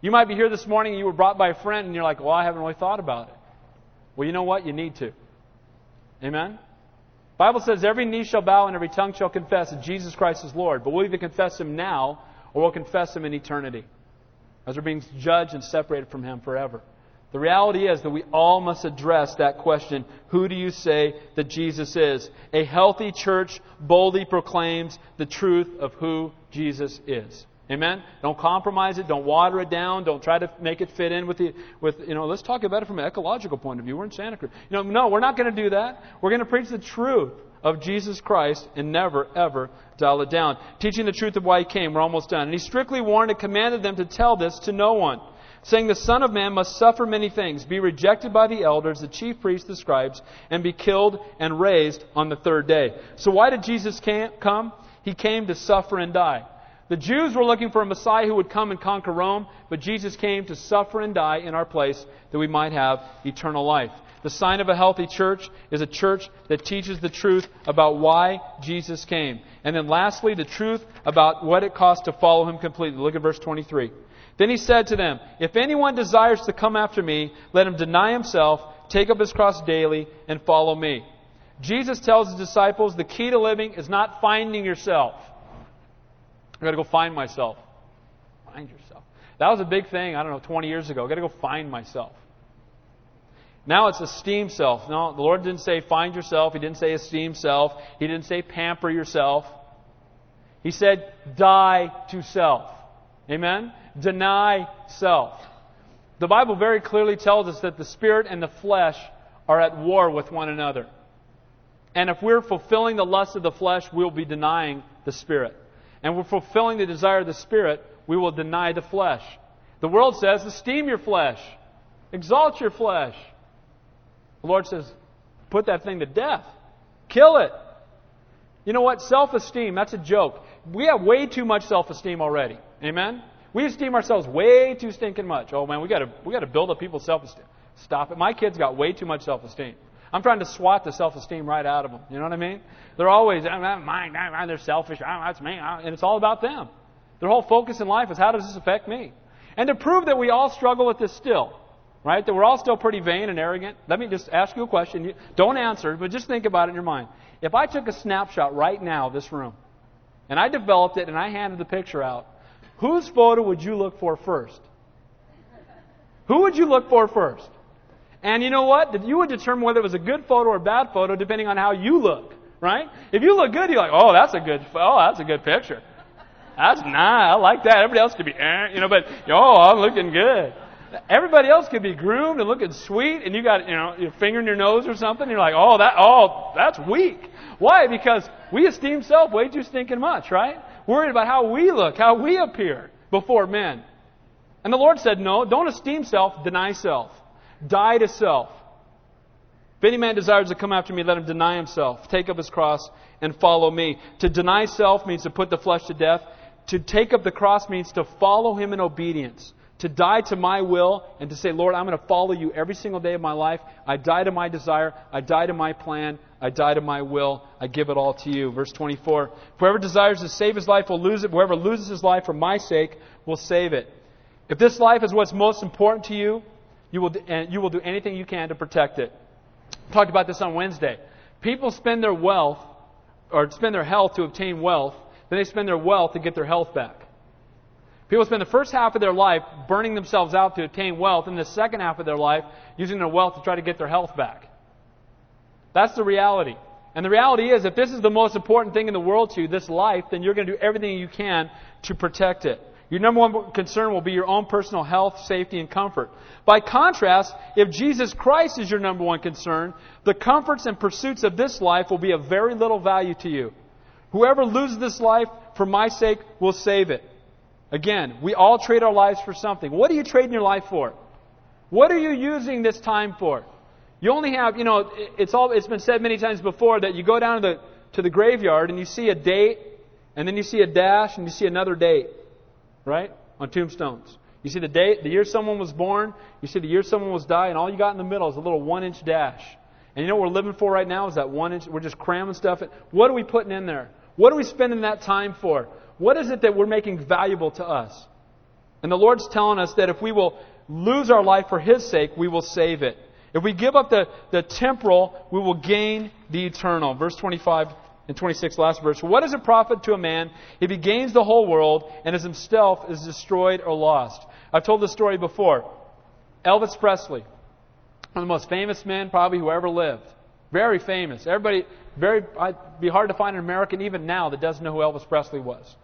You might be here this morning and you were brought by a friend and you're like, well, I haven't really thought about it. Well, you know what? You need to. Amen? Bible says every knee shall bow and every tongue shall confess that Jesus Christ is Lord. But we'll either confess Him now or we'll confess Him in eternity as we're being judged and separated from Him forever. The reality is that we all must address that question Who do you say that Jesus is? A healthy church boldly proclaims the truth of who Jesus is. Amen? Don't compromise it. Don't water it down. Don't try to make it fit in with the, with, you know, let's talk about it from an ecological point of view. We're in Santa Cruz. You know, no, we're not going to do that. We're going to preach the truth of Jesus Christ and never, ever dial it down. Teaching the truth of why he came. We're almost done. And he strictly warned and commanded them to tell this to no one, saying, The Son of Man must suffer many things, be rejected by the elders, the chief priests, the scribes, and be killed and raised on the third day. So why did Jesus come? He came to suffer and die. The Jews were looking for a Messiah who would come and conquer Rome, but Jesus came to suffer and die in our place that we might have eternal life. The sign of a healthy church is a church that teaches the truth about why Jesus came. And then lastly, the truth about what it costs to follow him completely. Look at verse 23. Then he said to them, If anyone desires to come after me, let him deny himself, take up his cross daily, and follow me. Jesus tells his disciples the key to living is not finding yourself. I've got to go find myself. Find yourself. That was a big thing, I don't know, 20 years ago. I've got to go find myself. Now it's esteem self. No, the Lord didn't say find yourself. He didn't say esteem self. He didn't say pamper yourself. He said die to self. Amen? Deny self. The Bible very clearly tells us that the spirit and the flesh are at war with one another. And if we're fulfilling the lust of the flesh, we'll be denying the spirit. And we're fulfilling the desire of the spirit, we will deny the flesh. The world says, esteem your flesh, exalt your flesh. The Lord says, put that thing to death. Kill it. You know what? Self esteem, that's a joke. We have way too much self esteem already. Amen? We esteem ourselves way too stinking much. Oh man, we gotta we gotta build up people's self esteem. Stop it. My kids got way too much self esteem. I'm trying to swat the self esteem right out of them. You know what I mean? They're always, oh, I'm mine, they're selfish, oh, that's me, oh, and it's all about them. Their whole focus in life is how does this affect me? And to prove that we all struggle with this still, right? That we're all still pretty vain and arrogant. Let me just ask you a question. don't answer, but just think about it in your mind. If I took a snapshot right now of this room, and I developed it and I handed the picture out, whose photo would you look for first? Who would you look for first? And you know what? You would determine whether it was a good photo or a bad photo depending on how you look, right? If you look good, you're like, oh, that's a good, oh, that's a good picture. That's nice. I like that. Everybody else could be, eh, you know, but oh, I'm looking good. Everybody else could be groomed and looking sweet, and you got, you know, your finger in your nose or something. You're like, oh, that, oh, that's weak. Why? Because we esteem self way too stinking much, right? Worried about how we look, how we appear before men. And the Lord said, no, don't esteem self, deny self. Die to self. If any man desires to come after me, let him deny himself, take up his cross, and follow me. To deny self means to put the flesh to death. To take up the cross means to follow him in obedience to die to my will and to say, Lord, I'm going to follow you every single day of my life. I die to my desire. I die to my plan. I die to my will. I give it all to you. Verse 24. Whoever desires to save his life will lose it. Whoever loses his life for my sake will save it. If this life is what's most important to you, you will, you will do anything you can to protect it. I Talked about this on Wednesday. People spend their wealth, or spend their health to obtain wealth, then they spend their wealth to get their health back. People spend the first half of their life burning themselves out to attain wealth, and the second half of their life using their wealth to try to get their health back. That's the reality. And the reality is, if this is the most important thing in the world to you, this life, then you're going to do everything you can to protect it. Your number one concern will be your own personal health, safety, and comfort. By contrast, if Jesus Christ is your number one concern, the comforts and pursuits of this life will be of very little value to you. Whoever loses this life for my sake will save it. Again, we all trade our lives for something. What are you trading your life for? What are you using this time for? You only have, you know, it's all it's been said many times before that you go down to the to the graveyard and you see a date and then you see a dash and you see another date right? On tombstones. You see the date, the year someone was born, you see the year someone was died, and all you got in the middle is a little one inch dash. And you know what we're living for right now is that one inch, we're just cramming stuff in. What are we putting in there? What are we spending that time for? What is it that we're making valuable to us? And the Lord's telling us that if we will lose our life for His sake, we will save it. If we give up the, the temporal, we will gain the eternal. Verse 25 and 26, last verse. What is a profit to a man if he gains the whole world and as himself is destroyed or lost? I've told this story before. Elvis Presley, one of the most famous men probably who ever lived. Very famous. Everybody, very, it'd be hard to find an American even now that doesn't know who Elvis Presley was.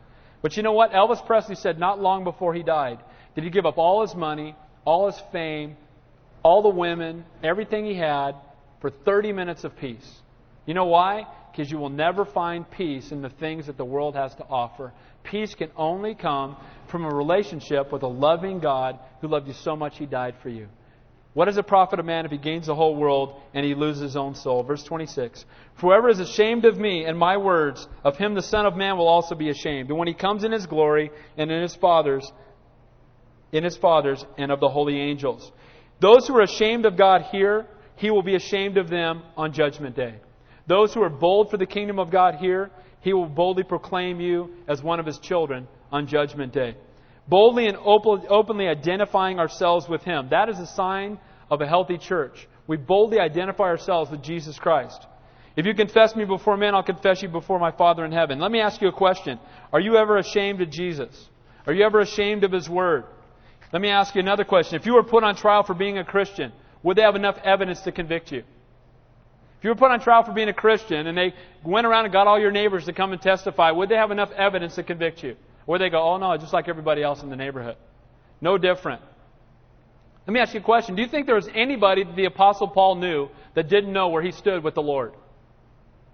But you know what? Elvis Presley said not long before he died did he give up all his money, all his fame, all the women, everything he had for 30 minutes of peace. You know why? because you will never find peace in the things that the world has to offer. Peace can only come from a relationship with a loving God who loved you so much he died for you. What does it profit a man if he gains the whole world and he loses his own soul? Verse 26. For whoever is ashamed of me and my words, of him the Son of Man will also be ashamed. And when he comes in his glory and in his Father's, in his Father's and of the holy angels. Those who are ashamed of God here, he will be ashamed of them on judgment day. Those who are bold for the kingdom of God here, he will boldly proclaim you as one of his children on judgment day. Boldly and openly identifying ourselves with him. That is a sign of a healthy church. We boldly identify ourselves with Jesus Christ. If you confess me before men, I'll confess you before my Father in heaven. Let me ask you a question. Are you ever ashamed of Jesus? Are you ever ashamed of his word? Let me ask you another question. If you were put on trial for being a Christian, would they have enough evidence to convict you? If you were put on trial for being a Christian and they went around and got all your neighbors to come and testify, would they have enough evidence to convict you? Would they go, oh no, just like everybody else in the neighborhood? No different. Let me ask you a question. Do you think there was anybody that the Apostle Paul knew that didn't know where he stood with the Lord? Do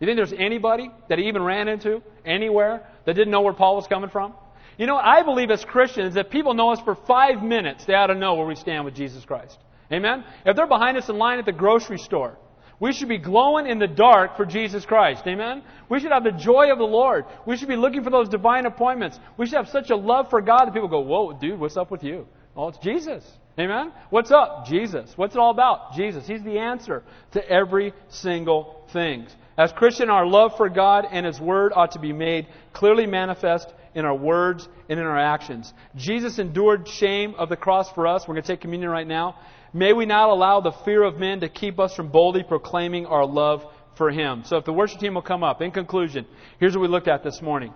you think there's anybody that he even ran into anywhere that didn't know where Paul was coming from? You know, I believe as Christians that people know us for five minutes, they ought to know where we stand with Jesus Christ. Amen? If they're behind us in line at the grocery store, we should be glowing in the dark for Jesus Christ. Amen? We should have the joy of the Lord. We should be looking for those divine appointments. We should have such a love for God that people go, Whoa, dude, what's up with you? Oh, it's Jesus. Amen? What's up? Jesus. What's it all about? Jesus. He's the answer to every single thing. As Christian, our love for God and His Word ought to be made clearly manifest in our words and in our actions. Jesus endured shame of the cross for us. We're going to take communion right now. May we not allow the fear of men to keep us from boldly proclaiming our love for Him. So if the worship team will come up, in conclusion, here's what we looked at this morning.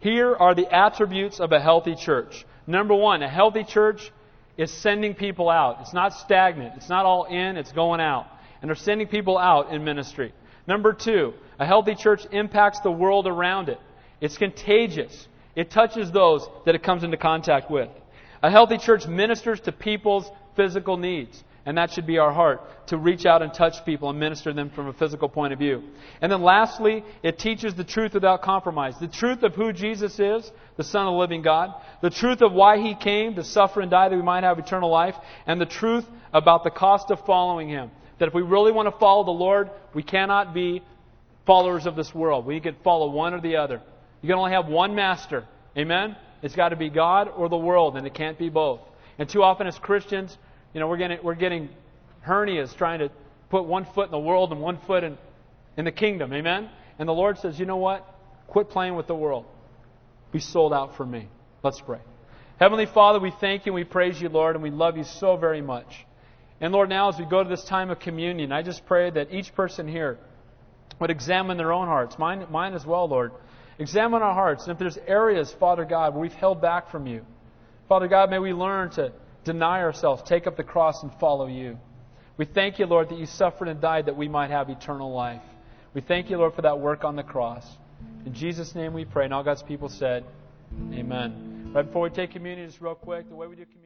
Here are the attributes of a healthy church. Number one, a healthy church is sending people out. It's not stagnant. It's not all in, it's going out. And they're sending people out in ministry. Number two, a healthy church impacts the world around it. It's contagious. It touches those that it comes into contact with. A healthy church ministers to people's physical needs. And that should be our heart to reach out and touch people and minister them from a physical point of view. And then lastly, it teaches the truth without compromise. The truth of who Jesus is, the Son of the living God. The truth of why He came to suffer and die that we might have eternal life. And the truth about the cost of following Him. That if we really want to follow the Lord, we cannot be followers of this world. We can follow one or the other. You can only have one master. Amen? It's got to be God or the world, and it can't be both. And too often as Christians, you know, we're getting, we're getting hernias trying to put one foot in the world and one foot in, in the kingdom. Amen? And the Lord says, you know what? Quit playing with the world. Be sold out for me. Let's pray. Heavenly Father, we thank you and we praise you, Lord, and we love you so very much. And Lord, now as we go to this time of communion, I just pray that each person here would examine their own hearts, mine, mine as well, Lord. Examine our hearts. And if there's areas, Father God, where we've held back from you, Father God, may we learn to deny ourselves, take up the cross, and follow you. We thank you, Lord, that you suffered and died that we might have eternal life. We thank you, Lord, for that work on the cross. In Jesus' name we pray. And all God's people said, Amen. Right before we take communion, just real quick, the way we do communion.